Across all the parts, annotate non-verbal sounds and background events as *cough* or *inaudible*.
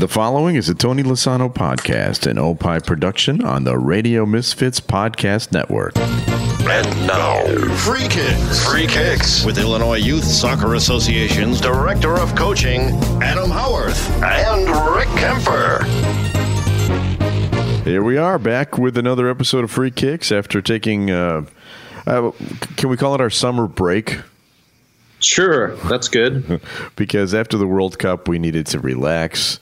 The following is a Tony Lasano podcast, an Opie production on the Radio Misfits Podcast Network. And now, Free Kicks. Free Kicks with Illinois Youth Soccer Association's Director of Coaching, Adam Howarth, and Rick Kemper. Here we are back with another episode of Free Kicks after taking, uh, uh, can we call it our summer break? Sure, that's good. *laughs* because after the World Cup, we needed to relax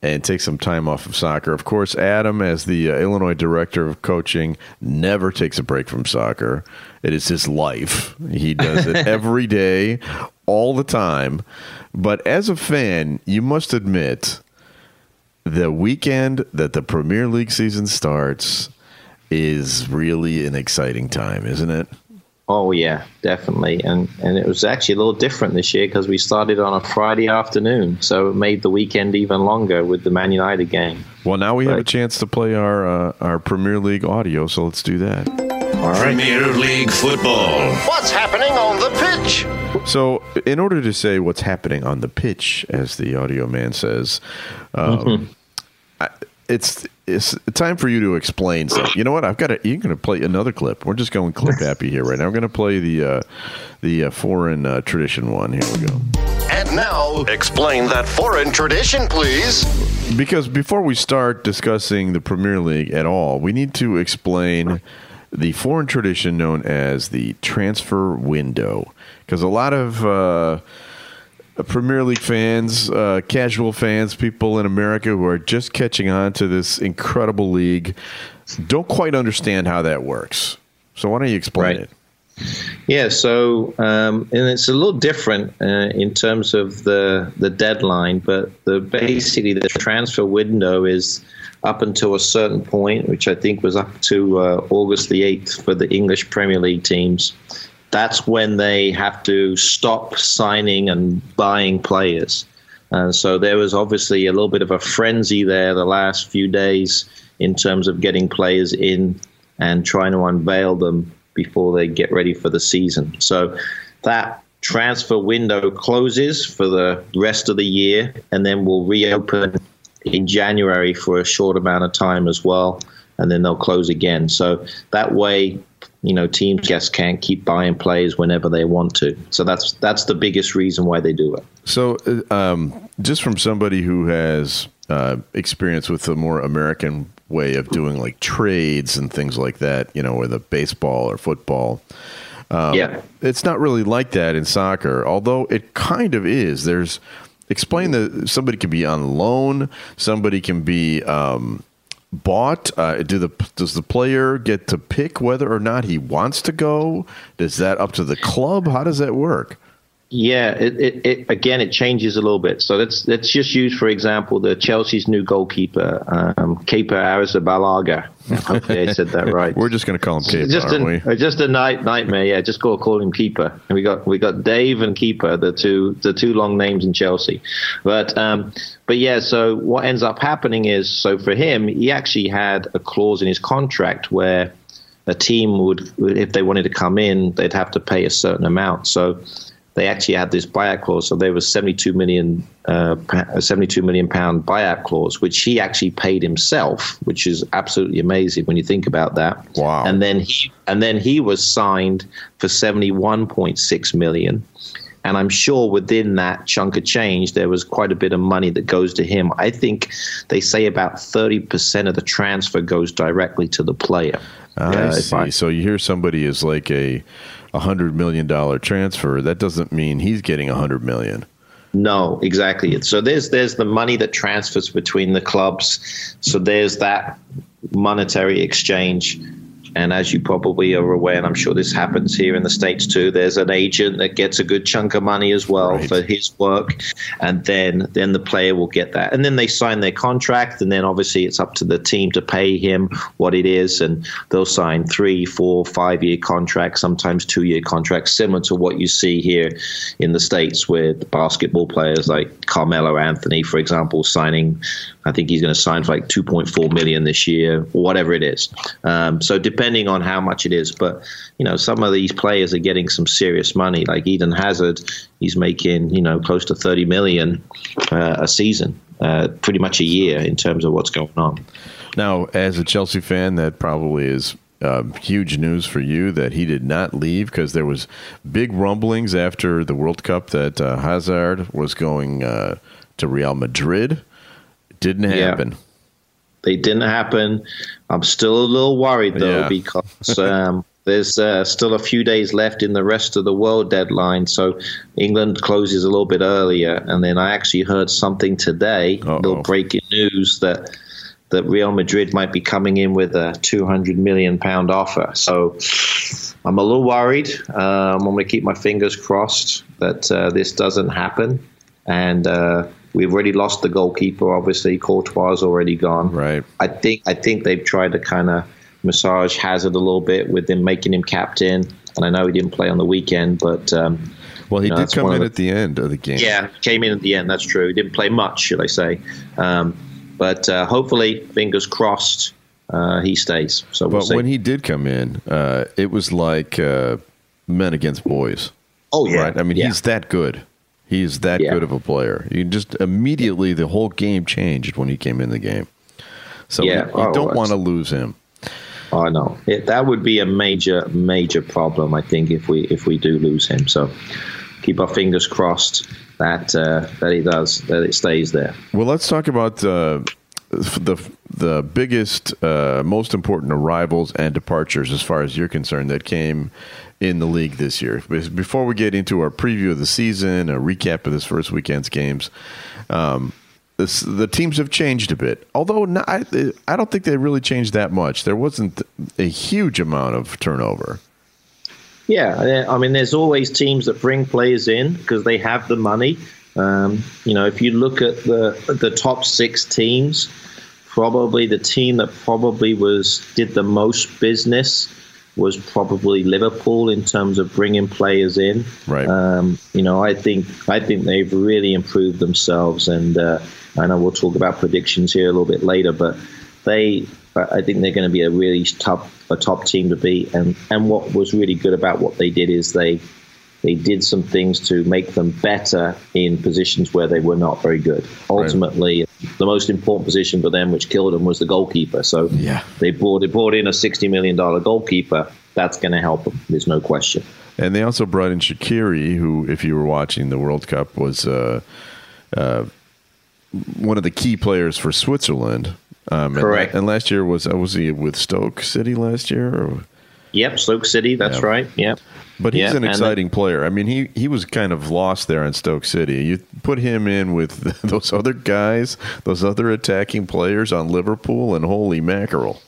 and take some time off of soccer. Of course, Adam, as the uh, Illinois director of coaching, never takes a break from soccer. It is his life. He does it *laughs* every day, all the time. But as a fan, you must admit the weekend that the Premier League season starts is really an exciting time, isn't it? Oh yeah, definitely, and and it was actually a little different this year because we started on a Friday afternoon, so it made the weekend even longer with the Man United game. Well, now we but, have a chance to play our uh, our Premier League audio, so let's do that. All right. Premier League football. What's happening on the pitch? So, in order to say what's happening on the pitch, as the audio man says, um, mm-hmm. I, it's it's time for you to explain something. You know what? I've got to. You're going to play another clip. We're just going clip happy here right now. I'm going to play the uh, the uh, foreign uh, tradition one. Here we go. And now, explain that foreign tradition, please. Because before we start discussing the Premier League at all, we need to explain the foreign tradition known as the transfer window. Because a lot of uh, Premier League fans, uh, casual fans, people in America who are just catching on to this incredible league don't quite understand how that works. So why don't you explain right. it? Yeah, so um, and it's a little different uh, in terms of the the deadline, but the basically the transfer window is up until a certain point, which I think was up to uh, August the eighth for the English Premier League teams that's when they have to stop signing and buying players. And so there was obviously a little bit of a frenzy there the last few days in terms of getting players in and trying to unveil them before they get ready for the season. So that transfer window closes for the rest of the year and then will reopen in January for a short amount of time as well. And then they'll close again. So that way, you know teams just can't keep buying players whenever they want to. So that's that's the biggest reason why they do it. So uh, um, just from somebody who has uh, experience with the more American way of doing like trades and things like that, you know, with a baseball or football. Um, yeah, it's not really like that in soccer, although it kind of is. There's explain that somebody can be on loan, somebody can be um, bought? Uh, do the does the player get to pick whether or not he wants to go? Is that up to the club? How does that work? Yeah, it, it, it, again it changes a little bit. So let's let's just use for example the Chelsea's new goalkeeper, um, Kepa Arrizabalaga. *laughs* Hopefully I said that right. We're just going to call him Keeper, just aren't a, we? Just a night nightmare. Yeah, just go call him Keeper. And we got we got Dave and Keeper, the two the two long names in Chelsea. But um, but yeah, so what ends up happening is so for him, he actually had a clause in his contract where a team would, if they wanted to come in, they'd have to pay a certain amount. So they actually had this buyout clause. So there was 72 million, uh, 72 million pound buyout clause, which he actually paid himself, which is absolutely amazing when you think about that. Wow. And then he and then he was signed for 71.6 million. And I'm sure within that chunk of change, there was quite a bit of money that goes to him. I think they say about 30% of the transfer goes directly to the player. I uh, see. I, so you hear somebody is like a a hundred million dollar transfer, that doesn't mean he's getting a hundred million. No, exactly. So there's there's the money that transfers between the clubs. So there's that monetary exchange and as you probably are aware, and I'm sure this happens here in the States too, there's an agent that gets a good chunk of money as well right. for his work. And then, then the player will get that. And then they sign their contract. And then obviously it's up to the team to pay him what it is. And they'll sign three, four, five year contracts, sometimes two year contracts, similar to what you see here in the States with basketball players like Carmelo Anthony, for example, signing I think he's going to sign for like 2.4 million this year, or whatever it is. Um, so depending on how much it is, but you know, some of these players are getting some serious money. Like Eden Hazard, he's making you know close to 30 million uh, a season. uh, pretty much a year in terms of what's going on. Now, as a Chelsea fan, that probably is uh, huge news for you that he did not leave because there was big rumblings after the World Cup that uh, Hazard was going uh, to Real Madrid. Didn't happen. Yeah. They didn't happen. I'm still a little worried though yeah. because *laughs* um, there's uh, still a few days left in the rest of the world deadline. So England closes a little bit earlier, and then I actually heard something today, Uh-oh. little breaking news that that Real Madrid might be coming in with a 200 million pound offer. So I'm a little worried. Um, I'm going to keep my fingers crossed that uh, this doesn't happen. And uh, we've already lost the goalkeeper. Obviously, Courtois is already gone. Right. I think I think they've tried to kind of massage Hazard a little bit with them making him captain. And I know he didn't play on the weekend, but. Um, well, he you know, did come in the, at the end of the game. Yeah, came in at the end. That's true. He didn't play much, should I say? Um, but uh, hopefully, fingers crossed, uh, he stays. So we'll but when he did come in, uh, it was like uh, men against boys. Oh yeah, right. I mean, yeah. he's that good. He's that yeah. good of a player. You just immediately the whole game changed when he came in the game. So yeah, you, you oh, don't want to lose him. I know it, that would be a major, major problem. I think if we if we do lose him. So keep our fingers crossed that uh, that it does that it stays there. Well, let's talk about uh, the the biggest, uh, most important arrivals and departures as far as you're concerned that came in the league this year. Before we get into our preview of the season, a recap of this first weekend's games. Um, this, the teams have changed a bit, although not, I, I don't think they really changed that much. There wasn't a huge amount of turnover. Yeah, I mean, there's always teams that bring players in because they have the money. Um, you know, if you look at the the top six teams, probably the team that probably was did the most business was probably Liverpool in terms of bringing players in. Right. Um, you know, I think I think they've really improved themselves, and uh, I know we'll talk about predictions here a little bit later, but they I think they're going to be a really tough a top team to beat. And and what was really good about what they did is they they did some things to make them better in positions where they were not very good. Ultimately, right. the most important position for them, which killed them, was the goalkeeper. So yeah. they brought they brought in a sixty million dollar goalkeeper. That's going to help them. There's no question. And they also brought in Shaqiri, who, if you were watching the World Cup, was uh, uh, one of the key players for Switzerland. Um, Correct. And, and, last year was uh, was he with Stoke City last year? Or? Yep, Stoke City. That's yeah. right. Yep. But he's an exciting player. I mean, he, he was kind of lost there in Stoke City. You put him in with *laughs* those other guys, those other attacking players on Liverpool, and holy mackerel.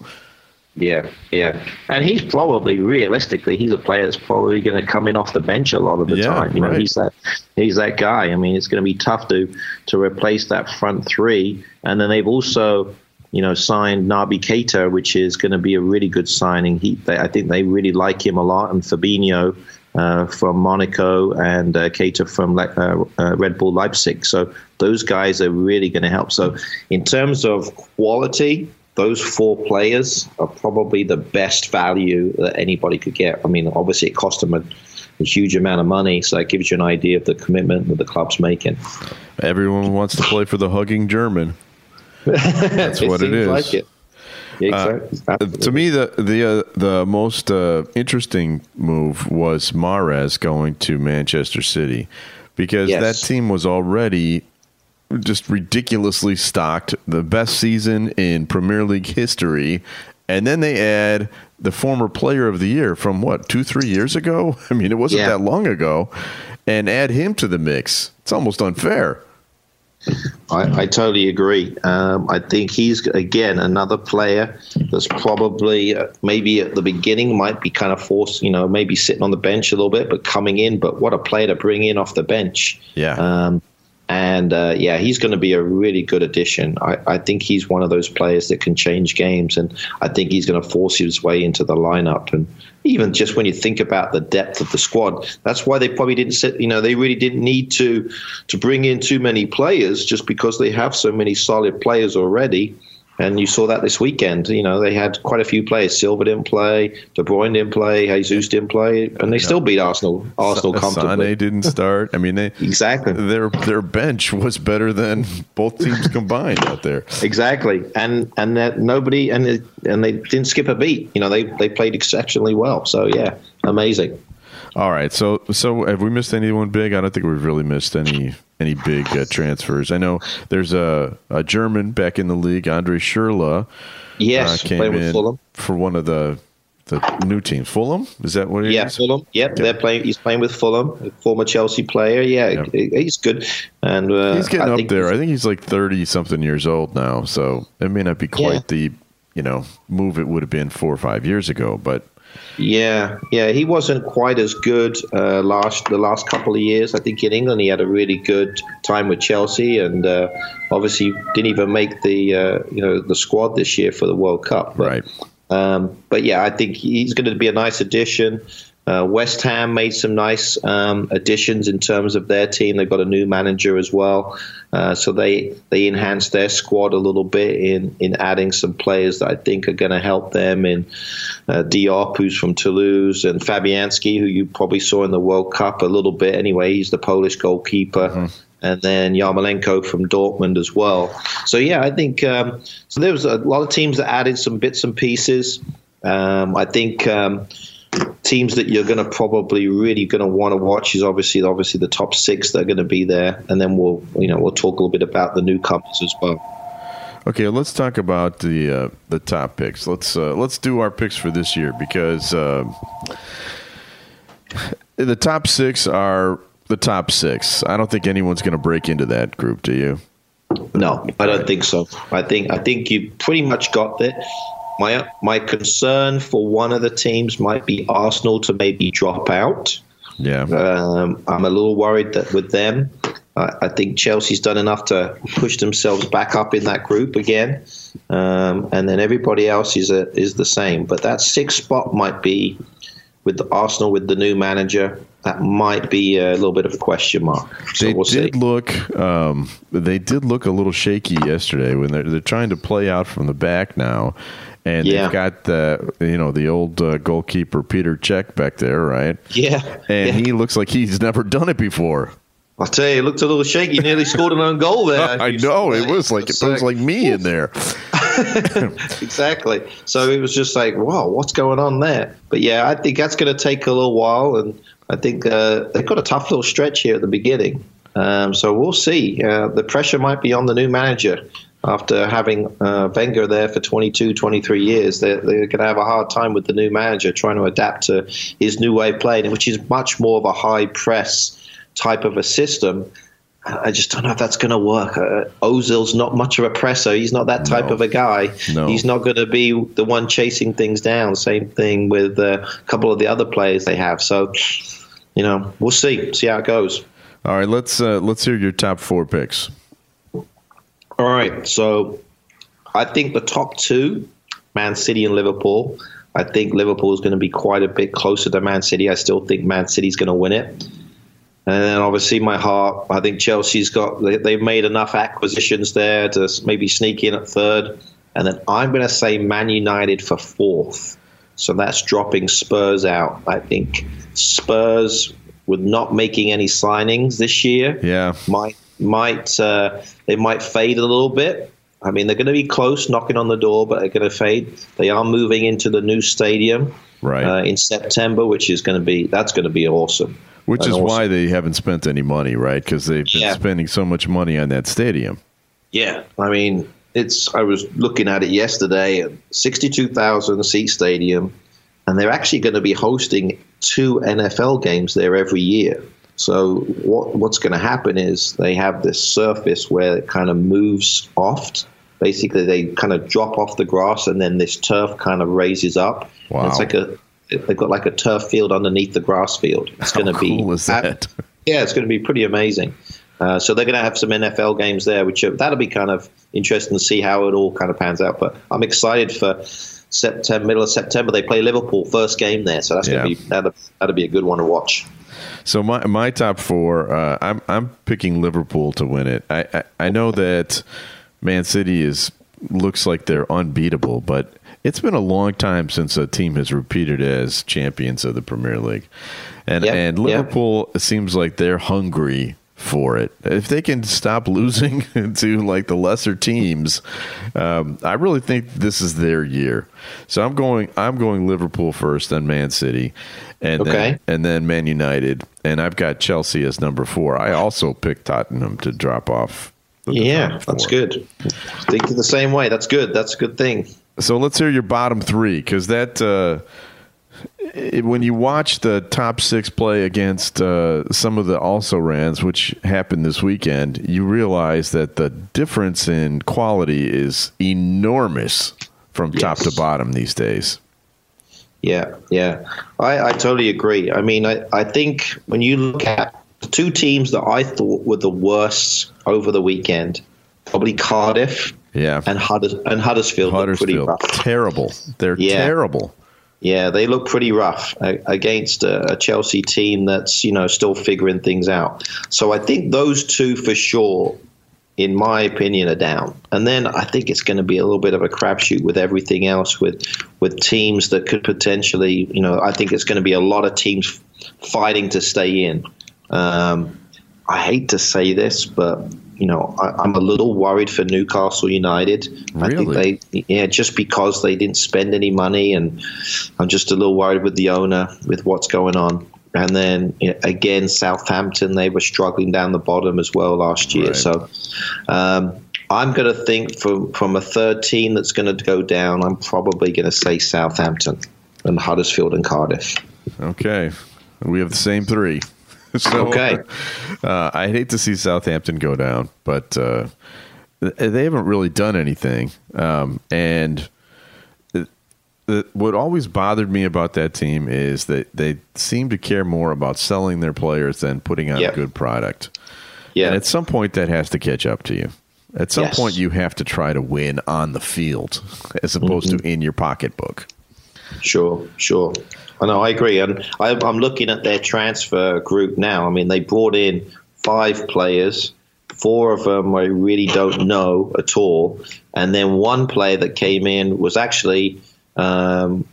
Yeah, yeah, and he's probably realistically he's a player that's probably going to come in off the bench a lot of the yeah, time. You know, right. he's that he's that guy. I mean, it's going to be tough to to replace that front three, and then they've also you know, signed Naby Keita, which is going to be a really good signing. He, they, I think they really like him a lot, and Fabinho uh, from Monaco and uh, Keita from uh, uh, Red Bull Leipzig. So those guys are really going to help. So in terms of quality, those four players are probably the best value that anybody could get. I mean, obviously it cost them a, a huge amount of money, so that gives you an idea of the commitment that the club's making. Everyone wants to play for the hugging German. That's what it is. Like it. Uh, to me, the the uh, the most uh, interesting move was Mahrez going to Manchester City because yes. that team was already just ridiculously stocked, the best season in Premier League history, and then they add the former Player of the Year from what two three years ago. *laughs* I mean, it wasn't yeah. that long ago, and add him to the mix. It's almost unfair. I, I, totally agree. Um, I think he's again another player that's probably uh, maybe at the beginning might be kind of forced, you know, maybe sitting on the bench a little bit, but coming in. But what a player to bring in off the bench! Yeah. Um, and uh, yeah, he's going to be a really good addition. I, I, think he's one of those players that can change games, and I think he's going to force his way into the lineup. And even just when you think about the depth of the squad, that's why they probably didn't sit. You know, they really didn't need to to bring in too many players, just because they have so many solid players already. And you saw that this weekend. You know, they had quite a few players. Silva didn't play, De Bruyne didn't play, Jesus didn't play, and they still beat Arsenal. Arsenal comfortably. Sane didn't start. I mean, they *laughs* exactly their their bench was better than both teams combined out there. Exactly, and and that nobody and they, and they didn't skip a beat. You know, they they played exceptionally well. So yeah, amazing. All right. So so have we missed anyone big? I don't think we've really missed any any big uh, transfers. I know there's a, a German back in the league, Andre Schürrle. Yes, uh, came in for one of the the new teams. Fulham is that what? yeah, is? Fulham. Yep, yeah. they're playing. He's playing with Fulham, former Chelsea player. Yeah, he's good, and uh, he's getting I up there. I think he's like thirty something years old now, so it may not be quite yeah. the you know move it would have been four or five years ago, but yeah, yeah, he wasn't quite as good uh, last the last couple of years. I think in England he had a really good time with Chelsea, and uh, obviously didn't even make the uh, you know the squad this year for the World Cup. But, right. Um, but yeah, I think he's going to be a nice addition. Uh, West Ham made some nice um, additions in terms of their team. They've got a new manager as well, uh, so they they enhanced their squad a little bit in in adding some players that I think are going to help them. In uh, Diop, who's from Toulouse, and Fabianski, who you probably saw in the World Cup a little bit. Anyway, he's the Polish goalkeeper. Mm-hmm and then Yarmolenko from Dortmund as well. So yeah, I think um, so. There was a lot of teams that added some bits and pieces. Um, I think um, teams that you're going to probably really going to want to watch is obviously obviously the top six that are going to be there, and then we'll you know we'll talk a little bit about the newcomers as well. Okay, let's talk about the uh, the top picks. Let's uh, let's do our picks for this year because uh, *laughs* the top six are the top six. I don't think anyone's going to break into that group. Do you? No, I don't think so. I think I think you pretty much got there. My my concern for one of the teams might be Arsenal to maybe drop out. Yeah, um, I'm a little worried that with them, I, I, think Chelsea's done enough to push themselves back up in that group again, um, and then everybody else is a, is the same. But that sixth spot might be with the Arsenal with the new manager. That might be a little bit of a question mark. So they we'll did see. look. Um, they did look a little shaky yesterday when they're they're trying to play out from the back now and yeah. they've got the you know the old uh, goalkeeper Petr Cech back there, right? Yeah, and yeah. he looks like he's never done it before. I'll tell you, it looked a little shaky. He nearly scored an own goal there. *laughs* I know it was like it was like me in there. *laughs* exactly. So it was just like, wow, what's going on there? But yeah, I think that's going to take a little while, and I think uh, they've got a tough little stretch here at the beginning. Um, so we'll see. Uh, the pressure might be on the new manager after having uh, Wenger there for 22, 23 years, they're, they're going to have a hard time with the new manager trying to adapt to his new way of playing, which is much more of a high press type of a system. I just don't know if that's going to work. Uh, Ozil's not much of a presser. He's not that type no. of a guy. No. He's not going to be the one chasing things down. Same thing with uh, a couple of the other players they have. So, you know, we'll see. See how it goes. All right, let's uh, let's hear your top four picks. All right. So I think the top two, Man City and Liverpool. I think Liverpool is going to be quite a bit closer to Man City. I still think Man City's going to win it. And then obviously my heart, I think Chelsea's got, they, have made enough acquisitions there to maybe sneak in at third. And then I'm going to say Man United for fourth. So that's dropping Spurs out. I think Spurs, with not making any signings this year, yeah, might might uh, they might fade a little bit. I mean, they're going to be close, knocking on the door, but they're going to fade. They are moving into the new stadium right. Uh, in September, which is going to be that's going to be awesome. Which is awesome. why they haven't spent any money, right? Because they've been yeah. spending so much money on that stadium. Yeah, I mean, it's. I was looking at it yesterday. Sixty-two thousand seat stadium, and they're actually going to be hosting two NFL games there every year. So what what's going to happen is they have this surface where it kind of moves off. Basically, they kind of drop off the grass, and then this turf kind of raises up. Wow! It's like a they've got like a turf field underneath the grass field. It's going to be cool is that? Yeah, it's going to be pretty amazing. Uh, so they're going to have some NFL games there, which are, that'll be kind of interesting to see how it all kind of pans out. But I'm excited for September, middle of September. They play Liverpool first game there, so that's yeah. going to be that'll, that'll be a good one to watch. So my my top four, uh, I'm I'm picking Liverpool to win it. I, I, I know that Man City is looks like they're unbeatable, but it's been a long time since a team has repeated as champions of the Premier League, and Yep, and. Liverpool it seems like they're hungry for it. If they can stop losing *laughs* to like the lesser teams, um, I really think this is their year. So I'm going. I'm going Liverpool first, then Man City, and then Okay. and then Man United, and I've got Chelsea as number four. I also picked Tottenham to drop off. Yeah, that's good. Think the same way. That's good. That's a good thing. So let's hear your bottom three because that uh, it, when you watch the top six play against uh, some of the also rans, which happened this weekend, you realize that the difference in quality is enormous from top to bottom these days. Yeah, yeah. I, I totally agree. I mean, I, I think when you look at the two teams that I thought were the worst over the weekend, probably Cardiff Yeah, and, Hudders- and Huddersfield, look pretty rough. terrible. They're Yeah. terrible. Yeah, they look pretty rough against a, a Chelsea team that's you know still figuring things out. So I think those two for sure, in my opinion, are down. And then I think it's going to be a little bit of a crapshoot with everything else, with with teams that could potentially, you know, I think it's going to be a lot of teams fighting to stay in. Um, I hate to say this, but you know, I, I'm a little worried for Newcastle United. I think Really? they, yeah, just because they didn't spend any money, and I'm just a little worried with the owner with what's going on. And then again, Southampton, they were struggling down the bottom as well last year. Right. So um, I'm going to think from from a third team that's going to go down, I'm probably going to say Southampton and Huddersfield and Cardiff. Okay, we have the same three. *laughs* So, Okay. uh, I hate to see Southampton go down, but uh, they haven't really done anything. Um, and what always bothered me about that team is that they seem to care more about selling their players than putting out Yeah. a good product. Yeah, And at some point, that has to catch up to you. At some Yes. point, you have to try to win on the field *laughs* as opposed Mm-hmm. to in your pocketbook. Sure, sure. I know, I agree. And I, I'm looking at their transfer group now. I mean, they brought in five players. Four of them I really don't know at all. And then one player that came in was actually um,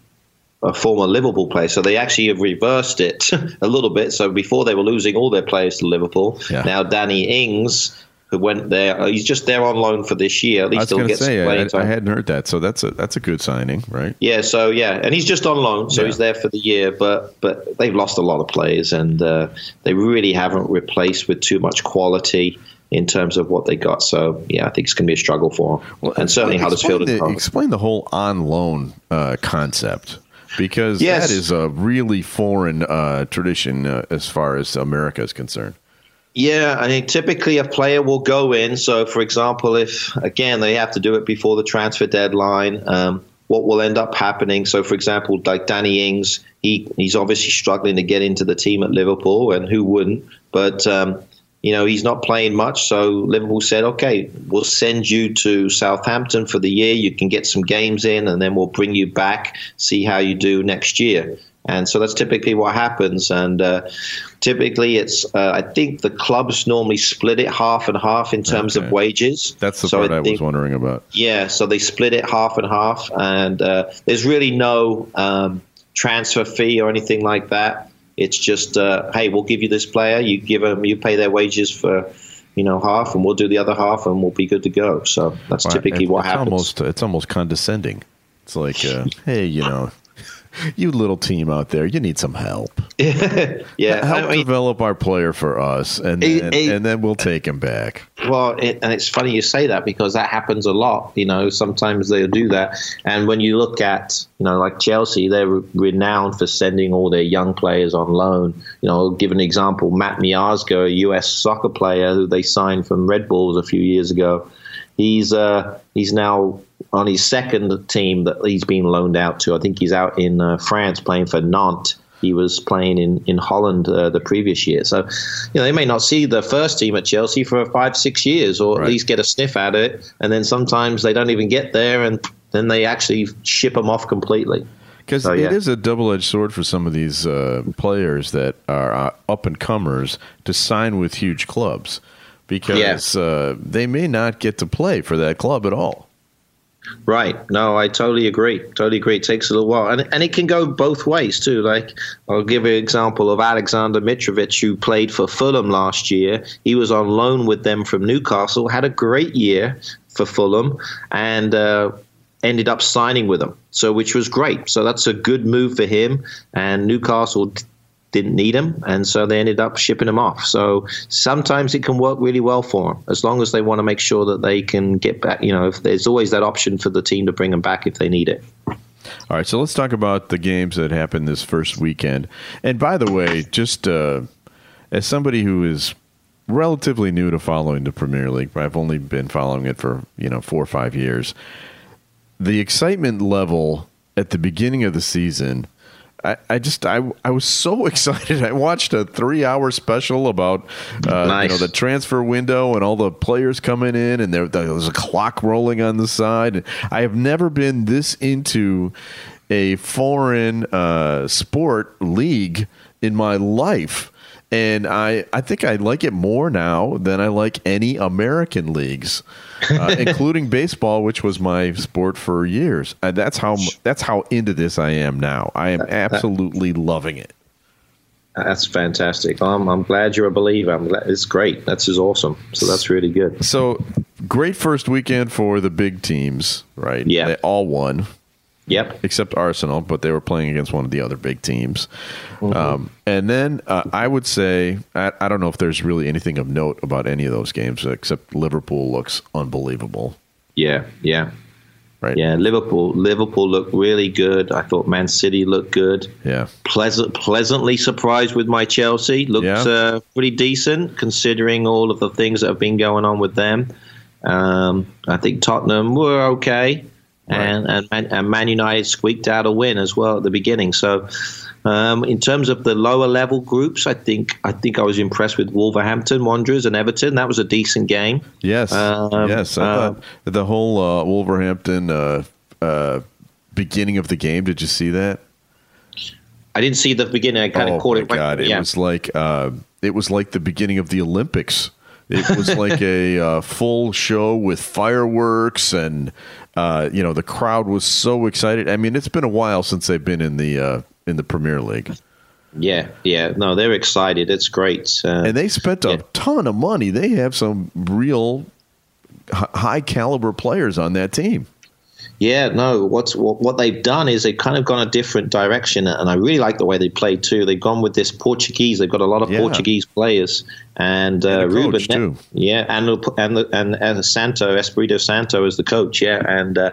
a former Liverpool player. So they actually have reversed it *laughs* a little bit. So before they were losing all their players to Liverpool, Yeah. now Danny Ings, who went there, uh, he's just there on loan for this year. At I least was he'll get some say, playing I, I hadn't heard that, so that's a that's a good signing, right? Yeah, so yeah, and he's just on loan, so Yeah. he's there for the year. But but they've lost a lot of players, and uh, they really haven't replaced with too much quality in terms of what they got. So yeah, I think it's going to be a struggle for them, and certainly Huddersfield. the, explain the whole on loan uh, concept because Yes. that is a really foreign uh, tradition uh, as far as America is concerned. Yeah, I mean, typically a player will go in. So, for example, if again they have to do it before the transfer deadline, um, what will end up happening? So, for example, like Danny Ings, he he's obviously struggling to get into the team at Liverpool, and who wouldn't? But um, you know, he's not playing much. So Liverpool said, okay, we'll send you to Southampton for the year. You can get some games in, and then we'll bring you back, see how you do next year. And so that's typically what happens. And uh, typically, it's uh, I think the clubs normally split it half and half in terms Okay. of wages. That's the So part I, think- was wondering about. yeah, so they split it half and half, and uh, there's really no um, transfer fee or anything like that. It's just, uh, hey, we'll give you this player, you give them, you pay their wages for, you know, half, and we'll do the other half, and we'll be good to go. So that's Well, typically what it's happens. Almost, it's almost condescending. It's like, uh, *laughs* hey, you know, *laughs* you little team out there, you need some help. *laughs* yeah, help I mean, develop our player for us, and It- then, it- and then we'll take him back. Well, it, and it's funny you say that because that happens a lot. You know, sometimes they'll do that. And when you look at, you know, like Chelsea, they're renowned for sending all their young players on loan. You know, I'll give an example. Matt Miazga, a U.S. soccer player who they signed from Red Bulls a few years ago. He's uh, he's now on his second team that he's been loaned out to. I think he's out in uh, France playing for Nantes. He was playing in in Holland uh, the previous year. So, you know, they may not see the first team at Chelsea for five, six years, or Right. at least get a sniff at it. And then sometimes they don't even get there, and then they actually ship them off completely. Because So, yeah. is a double edged sword for some of these uh, players that are uh, up and comers to sign with huge clubs because uh, they may not get to play for that club at all. Right. No, I totally agree. Totally agree. It takes a little while. And, and it can go both ways, too. Like, I'll give you an example of Alexander Mitrovic, who played for Fulham last year. He was on loan with them from Newcastle, had a great year for Fulham, and uh, ended up signing with them. So, which was great. So, that's a good move for him. And Newcastle didn't need him, and so they ended up shipping him off. So sometimes it can work really well for them, as long as they want to make sure that they can get back. You know, if there's always that option for the team to bring them back if they need it. All right, so let's talk about the games that happened this first weekend. And by the way, just uh, as somebody who is relatively new to following the Premier League, I've only been following it for you know four or five years. The excitement level at the beginning of the season I, I just I I was so *laughs* excited. I watched a three hour special about uh, nice. you know the transfer window and all the players coming in, and there, there was a clock rolling on the side. I have never been this into a foreign uh, sport league in my life and I, I think I like it more now than I like any American leagues, uh, *laughs* including baseball, which was my sport for years. And that's how that's how into this I am now. I am absolutely loving it. That's fantastic. I'm, I'm glad you're a believer. I'm glad, it's great. That's just awesome. So that's really good. So great first weekend for the big teams, right? Yeah, they all won. Yep. Except Arsenal, but they were playing against one of the other big teams. Mm-hmm. Um, and then uh, I would say I, I, don't know if there's really anything of note about any of those games except Liverpool looks unbelievable. Yeah, yeah, right. Yeah, Liverpool. Liverpool looked really good. I thought Man City looked good. Yeah, pleasant, pleasantly surprised with my Chelsea. Looked yeah. uh, pretty decent considering all of the things that have been going on with them. Um, I think Tottenham were okay. Right. And, and Man, and Man United squeaked out a win as well at the beginning. So, um, in terms of the lower level groups, I think I think I was impressed with Wolverhampton Wanderers and Everton. That was a decent game. Yes, um, yes. I uh, thought the whole uh, Wolverhampton uh, uh, beginning of the game. Did you see that? I didn't see the beginning. I kind oh of caught it. God, it was like uh, it was like the beginning of the Olympics. It was like *laughs* a uh, full show with fireworks and uh, you know the crowd was so excited. I mean, it's been a while since they've been in the uh, in the Premier League. Yeah, yeah, no, they're excited. It's great, uh, and they spent a yeah. ton of money. They have some real high caliber players on that team. Yeah, no. What's what, what they've done is they've kind of gone a different direction, and I really like the way they play too. They've gone with this Portuguese. They've got a lot of yeah. Portuguese players, and, uh, and Ruben too. Yeah, and and and, and Santo Espirito Santo is the coach. Yeah, and uh,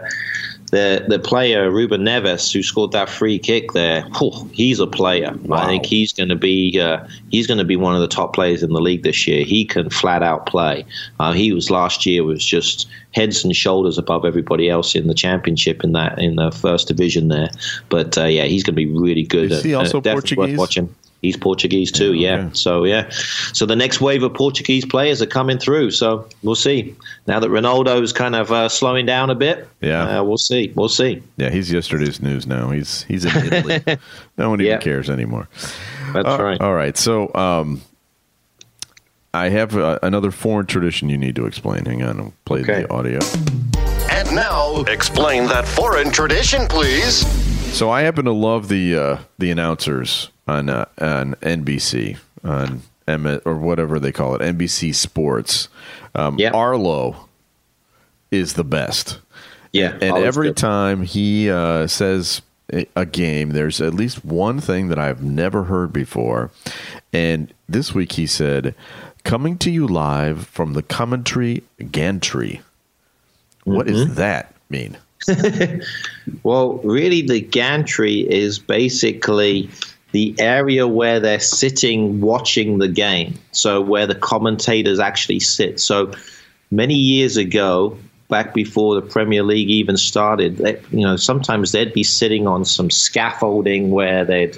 the the player Ruben Neves who scored that free kick there, he's a player. Wow. I think he's going to be uh, he's going to be one of the top players in the league this year. He can flat out play. Uh, he was last year was just heads and shoulders above everybody else in the championship in that in the first division there. But uh, yeah, he's going to be really good. Is he uh, also Portuguese? watching. He's Portuguese too, yeah. yeah. So yeah, so the next wave of Portuguese players are coming through. So we'll see. Now that Ronaldo's kind of uh, slowing down a bit, yeah, uh, we'll see. We'll see. Yeah, he's yesterday's news now. He's he's in Italy. *laughs* no one even yeah. cares anymore. That's uh, right. All right. So um, I have uh, another foreign tradition you need to explain. Hang on, I'll play okay. the audio. And now, explain that foreign tradition, please. So I happen to love the uh, the announcers on uh, on NBC on M- or whatever they call it, NBC Sports. Um, yeah. Arlo is the best. Yeah, and every good. time he uh, says a game, there's at least one thing that I've never heard before. And this week he said, "Coming to you live from the Coventry Gantry." What mm-hmm. does that mean? *laughs* well, really, the gantry is basically the area where they're sitting watching the game. So where the commentators actually sit. So many years ago, back before the Premier League even started, they, you know, sometimes they'd be sitting on some scaffolding where they'd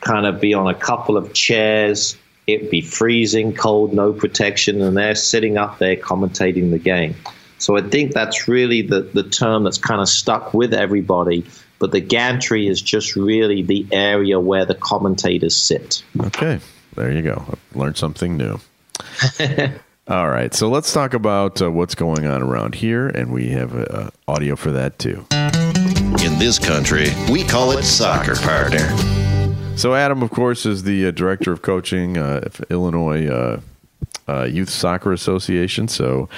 kind of be on a couple of chairs. It'd be freezing cold, no protection, and they're sitting up there commentating the game. So I think that's really the, the term that's kind of stuck with everybody but the gantry is just really the area where the commentators sit. Okay, there you go. I've learned something new. *laughs* All right, so let's talk about uh, what's going on around here, and we have uh, audio for that too. In this country, we call it soccer, partner. So Adam, of course, is the uh, director of coaching uh, Illinois uh, uh, Youth Soccer Association. So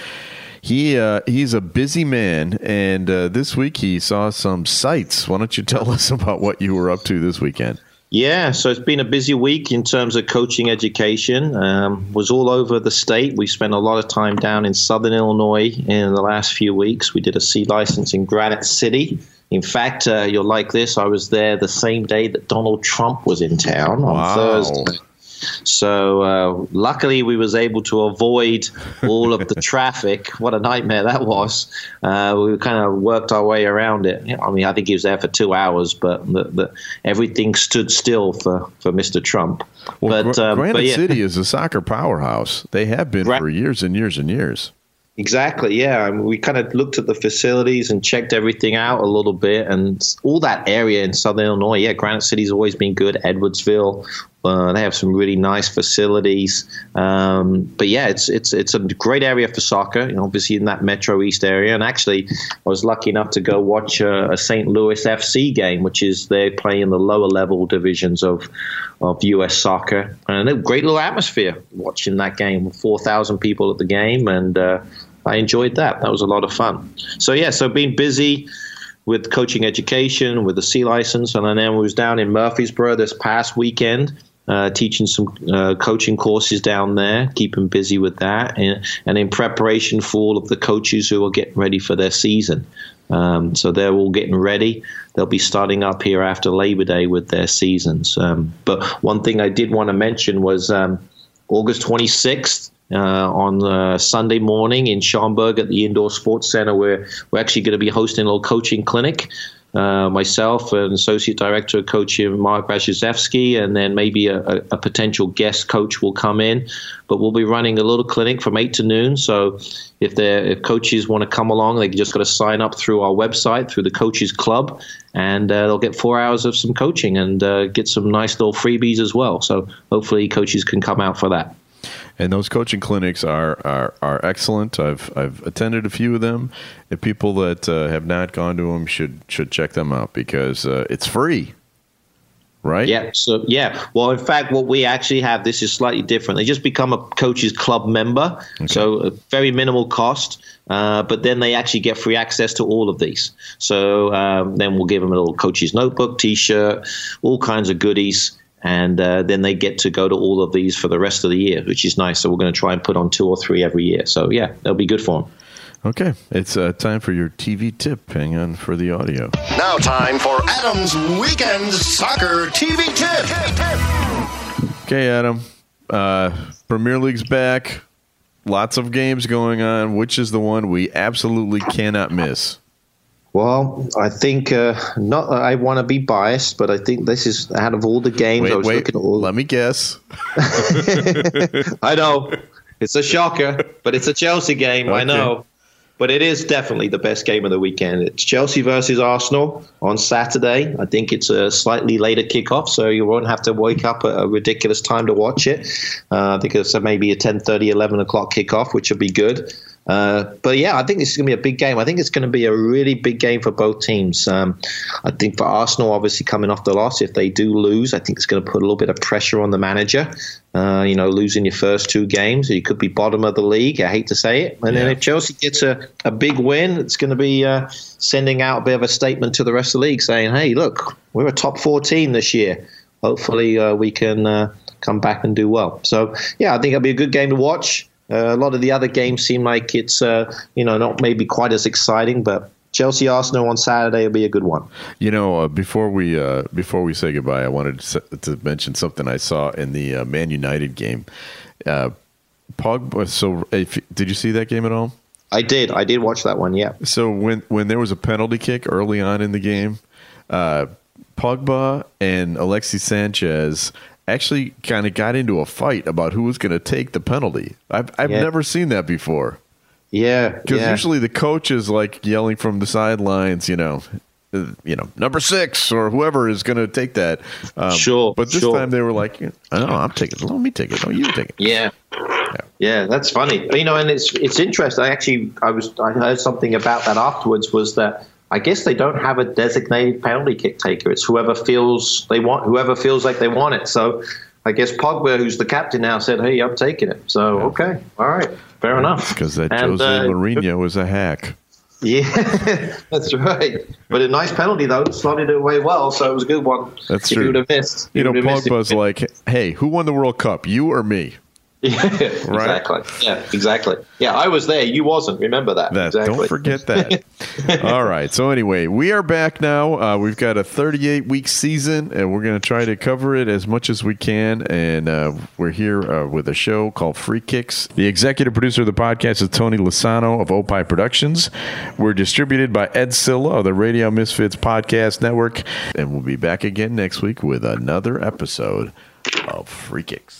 he uh, he's a busy man, and uh, this week he saw some sights. Why don't you *laughs* tell us about what you were up to this weekend? Yeah, so it's been a busy week in terms of coaching education. Um, was all over the state. We spent a lot of time down in Southern Illinois in the last few weeks. We did a C license in Granite City. In fact, uh, you'll like this. I was there the same day that Donald Trump was in town on Wow. Thursday. So uh, luckily, we was able to avoid all of the *laughs* traffic. What a nightmare that was! Uh, we kind of worked our way around it. I mean, I think he was there for two hours, but the, the, everything stood still for, for Mr. Trump. Well, but, um, Granite but yeah. City is a soccer powerhouse. They have been Gra- for years and years and years. Exactly. Yeah. I mean, we kind of looked at the facilities and checked everything out a little bit, and all that area in Southern Illinois. Yeah, Granite City's always been good. Edwardsville, uh, they have some really nice facilities. Um, but yeah, it's it's it's a great area for soccer. You know, obviously in that Metro East area, and actually, I was lucky enough to go watch a, a St. Louis FC game, which is they play in the lower level divisions of of U.S. soccer, and a great little atmosphere watching that game. Four thousand people at the game, and uh, I enjoyed that. That was a lot of fun. So yeah, so being busy with coaching education, with the C license, and then we was down in Murphysboro this past weekend. Uh, teaching some uh, coaching courses down there, keeping busy with that, and, and in preparation for all of the coaches who are getting ready for their season. Um, so they're all getting ready. They'll be starting up here after Labor Day with their seasons. Um, but one thing I did want to mention was um, August 26th. Uh, on uh, Sunday morning in Schaumburg at the Indoor Sports Center, where we're actually going to be hosting a little coaching clinic. Uh, myself, an associate director coaching, Mark Brzezinski, and then maybe a, a, a potential guest coach will come in. But we'll be running a little clinic from eight to noon. So if they if coaches want to come along, they just got to sign up through our website through the Coaches Club, and uh, they'll get four hours of some coaching and uh, get some nice little freebies as well. So hopefully coaches can come out for that. And those coaching clinics are, are, are excellent. I've I've attended a few of them. And people that uh, have not gone to them should should check them out because uh, it's free, right? Yeah. So yeah. Well, in fact, what we actually have this is slightly different. They just become a coaches club member, so a very minimal cost. Uh, but then they actually get free access to all of these. So um, then we'll give them a little coach's notebook, T-shirt, all kinds of goodies. And uh, then they get to go to all of these for the rest of the year, which is nice. So we're going to try and put on two or three every year. So yeah, that'll be good for them. Okay, it's uh, time for your TV tip. Hang on for the audio. Now, time for Adam's Weekend Soccer TV Tip. Okay, Adam. Uh, Premier League's back. Lots of games going on. Which is the one we absolutely cannot miss? Well, I think uh, not. I want to be biased, but I think this is out of all the games I Wait, was wait. looking at. All, Let me guess. *laughs* I know it's a shocker, but it's a Chelsea game. I know, but it is definitely the best game of the weekend. It's Chelsea versus Arsenal on Saturday. I think it's a slightly later kickoff, so you won't have to wake up at a ridiculous time to watch it. Uh, I think it's maybe a 10:30, 11 o'clock kickoff, which will be good. Uh, but yeah, I think this is going to be a big game. I think it's going to be a really big game for both teams. Um, I think for Arsenal, obviously coming off the loss, if they do lose, I think it's going to put a little bit of pressure on the manager. Uh, you know, losing your first two games, you could be bottom of the league. I hate to say it. And then if Chelsea gets a, a big win, it's going to be uh, sending out a bit of a statement to the rest of the league saying, hey, look, we're a top four team this year. Hopefully, uh, we can uh, come back and do well. So, yeah, I think it'll be a good game to watch. Uh, a lot of the other games seem like it's, uh, you know, not maybe quite as exciting, but Chelsea Arsenal on Saturday will be a good one. You know, uh, before we uh, before we say goodbye, I wanted to, to mention something I saw in the uh, Man United game. Uh, Pogba. So, if, did you see that game at all? I did. I did watch that one. Yeah. So when when there was a penalty kick early on in the game, uh, Pogba and Alexis Sanchez actually kind of got into a fight about who was going to take the penalty. I've I've Yeah. never seen that before. Yeah. Because yeah. usually the coach is like yelling from the sidelines, you know, uh, you know, number six or whoever is going to take that. Um, Sure, But this sure. time they were like, know, I'm taking it. Let me take it. No, you take it. Yeah. Yeah, yeah, that's funny. You know, and it's it's interesting. I actually I was I heard something about that afterwards. Was that I guess they don't have a designated penalty kick taker. It's whoever feels they want, whoever feels like they want it. So I guess Pogba, who's the captain now, said, "Hey, I'm taking it." So okay, all right, fair enough. Because that and, Jose uh, Mourinho was a hack. Yeah, *laughs* that's right. But a nice penalty though, slotted it away well, so it was a good one. That's if true. You would have missed. You, you know, Pogba's like, "Hey, who won the World Cup? You or me?" *laughs* Yeah, right? exactly. Yeah, exactly. Yeah, I was there. You wasn't. Remember that. that exactly. Don't forget that. *laughs* All right. So anyway, we are back now. Uh, we've got a 38 week season, and we're going to try to cover it as much as we can. And uh, we're here uh, with a show called Free Kicks. The executive producer of the podcast is Tony Lasano of Opie Productions. We're distributed by Ed Cilla of the Radio Misfits Podcast Network, and we'll be back again next week with another episode of Free Kicks.